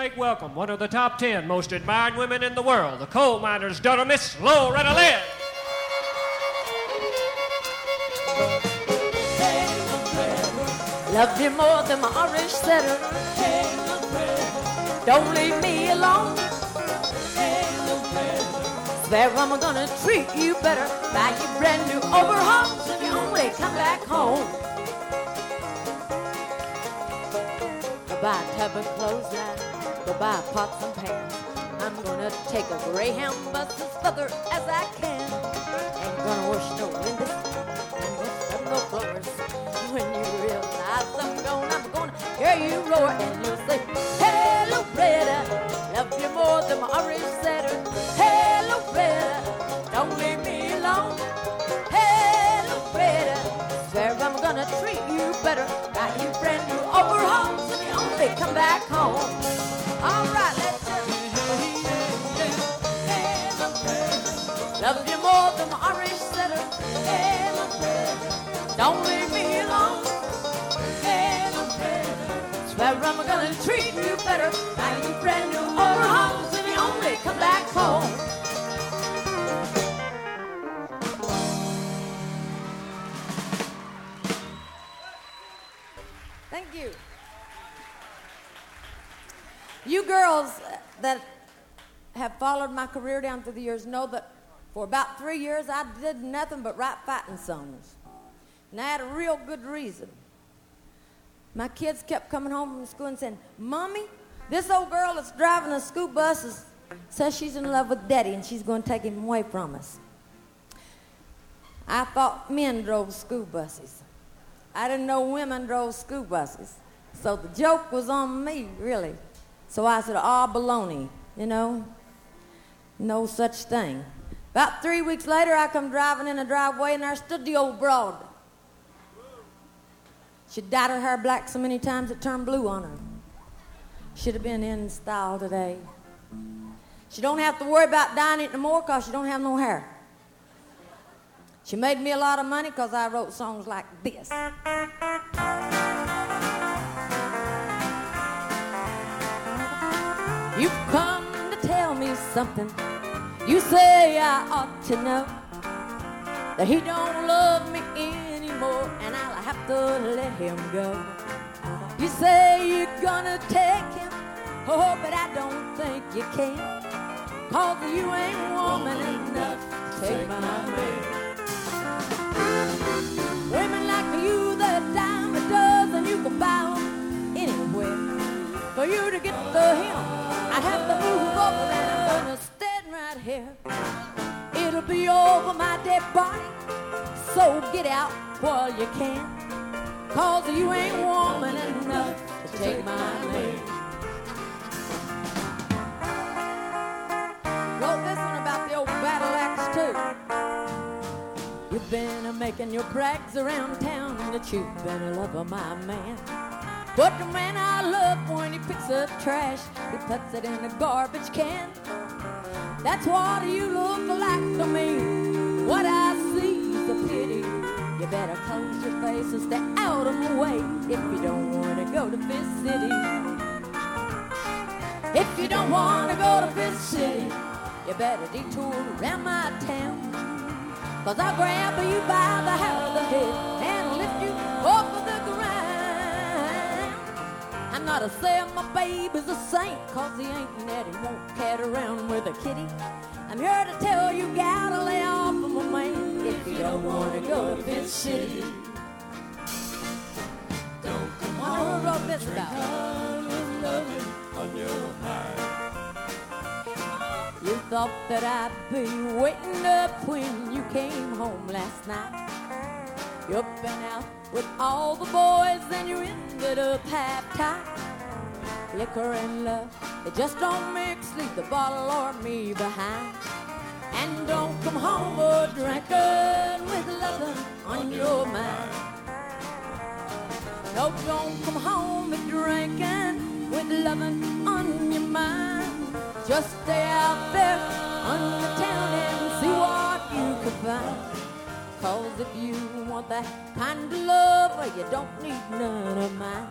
make welcome one of the top ten most admired women in the world, the coal miner's daughter, Miss Loretta Lynn. Love you more than my orange setter. Don't leave me alone. Swear I'm gonna treat you better. Buy you brand new overhauls if you only come back home. Buy a tub of clothesline. Go buy pots and pans. I'm gonna take a Greyhound bus as further as I can. Ain't gonna wash no windows. Ain't gonna scrub no floors. When you realize I'm gone, I'm gonna hear you roar and you'll say, Hello, Loretta, love you more than my orange setter. Hello, Loretta, Swear I'm gonna treat you better. Buy you brand new if you only come back home. Thank you. You girls that have followed my career down through the years know that for about three years I did nothing but write fighting songs. And I had a real good reason. My kids kept coming home from school and saying, Mommy, this old girl that's driving the school buses says she's in love with Daddy and she's going to take him away from us. I thought men drove school buses. I didn't know women drove school buses. So the joke was on me, really. So I said, ah, baloney, you know, no such thing. About three weeks later, I come driving in the driveway and there stood the old broad. She dyed her hair black so many times it turned blue on her. Should have been in style today. She don't have to worry about dyeing it no more because she don't have no hair. She made me a lot of money because I wrote songs like this. You've come to tell me something. You say I ought to know that he don't love me anymore, and I'll have to let him go. You say you're gonna take him, oh, but I don't think you can. Cause you ain't out while you can. Cause you ain't woman enough to take my man. Wrote this one about the old battle axe too. You've been a making your brags around town that you've been a lover, my man. But the man I love when he picks up trash, he puts it in a garbage can. That's what you look like to me. What I better close your face and stay out of the way if you don't want to go to Fist City. If you don't want to go to Fist City, you better detour around my town. Cause I'll grab you by the hair of the head and lift you off of the ground. I'm not a saying my baby's a saint, cause he ain't that he won't cat around with a kitty. I'm here to tell you, to lay off of my man don't want to go to Fist City. Don't come on, wrote this about. You thought that I'd be waiting up when you came home last night. You've been out with all the boys and you ended up half tight. Liquor and love, they just don't mix. Leave the bottle or me behind. And don't come home a drinking with loving on your mind. No, don't come home a drinking with loving on your mind. Just stay out there on the town and see what you can find. Cause if you want that kind of love, you don't need none of mine.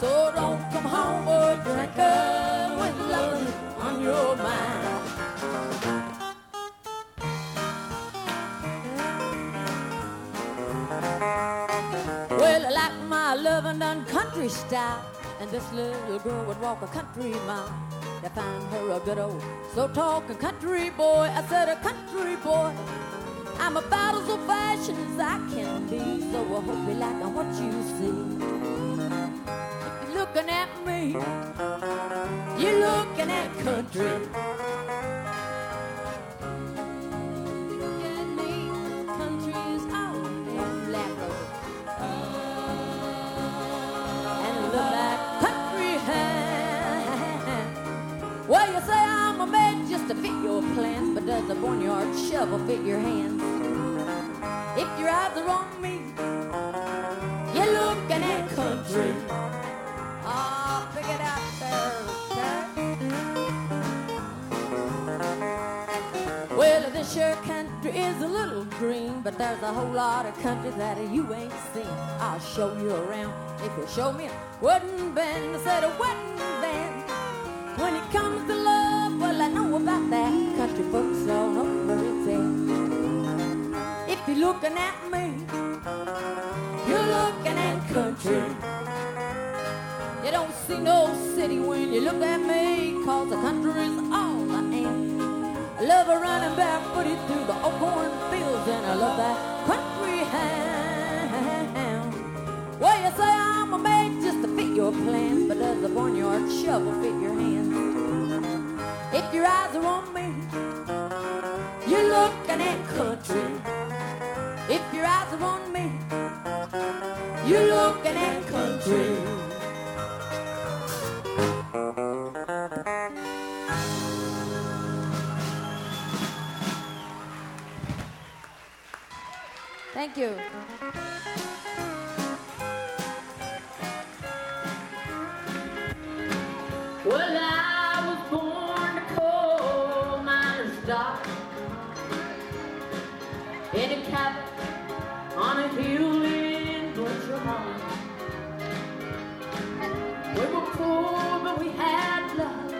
So don't come home a drinking with love on your mind. Loving done country style, and this little girl would walk a country mile to find her a good old so talking country boy. I said a country boy. I'm about as old fashioned as I can be, so I hope you like what you see. If you're looking at me, you're looking at country. To fit your plans, but does a barnyard shovel fit your hands? If your eyes are on me, you're looking at country. Oh, pick it out there? Well, this sure country is a little green, but there's a whole lot of country that you ain't seen. I'll show you around if you show me a wedding band. I said a wedding band. When it comes to love, well, I know looking at me, you're looking at country. You don't see no city when you look at me, cause the country's all I am. I love a running barefooted through the old cornfields, and I love that country ham. Well, you say I'm a made just to fit your plans, but does the barnyard shovel fit your hands? If your eyes are on me, you're looking at country. If your eyes are on me, you're looking at country. Thank you. In a cabin on a hill in Georgia. We were poor, but we had love.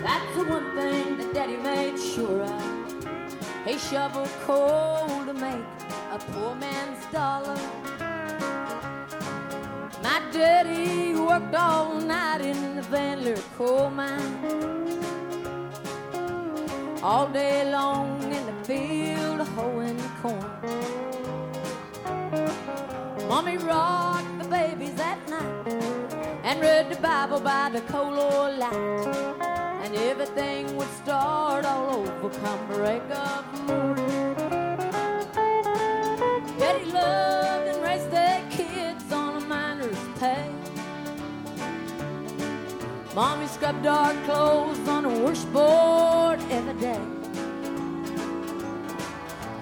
That's the one thing that Daddy made sure of. He shoveled coal to make a poor man's dollar. My daddy worked all night in the Van coal mine. All day long field hoeing corn. Mommy rocked the babies at night and read the Bible by the coal oil light. And everything would start all over come break of morning. Daddy loved and raised their kids on a miner's pay. Mommy scrubbed our clothes on a washboard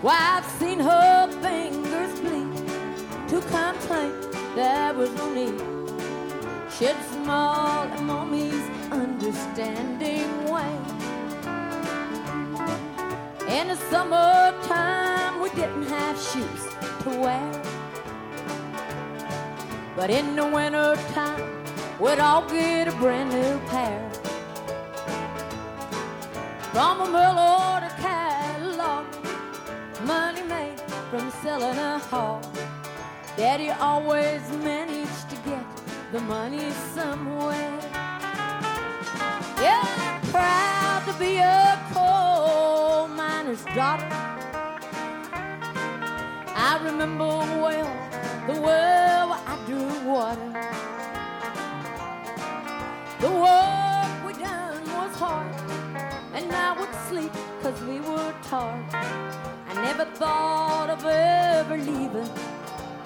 Why, I've seen her fingers bleed to complain there was no need. She'd smile at Mommy's understanding way. In the summertime, we didn't have shoes to wear. But in the wintertime, we'd all get a brand new pair. From a mail from selling a hog. Daddy always managed to get the money somewhere. Yeah, I'm proud to be a coal miner's daughter. I remember well the well I drew water. The work we done was hard, and I would sleep cause we were tired. I never thought of ever leaving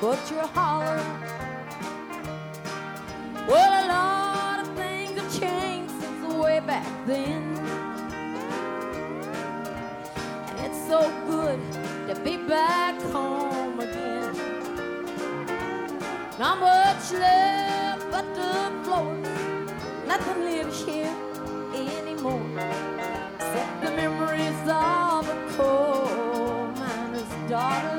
Butcher Holler. Well, a lot of things have changed since the way back then. And it's so good to be back home again. Not much left but the floor. Nothing lives here anymore except the memories of daughter.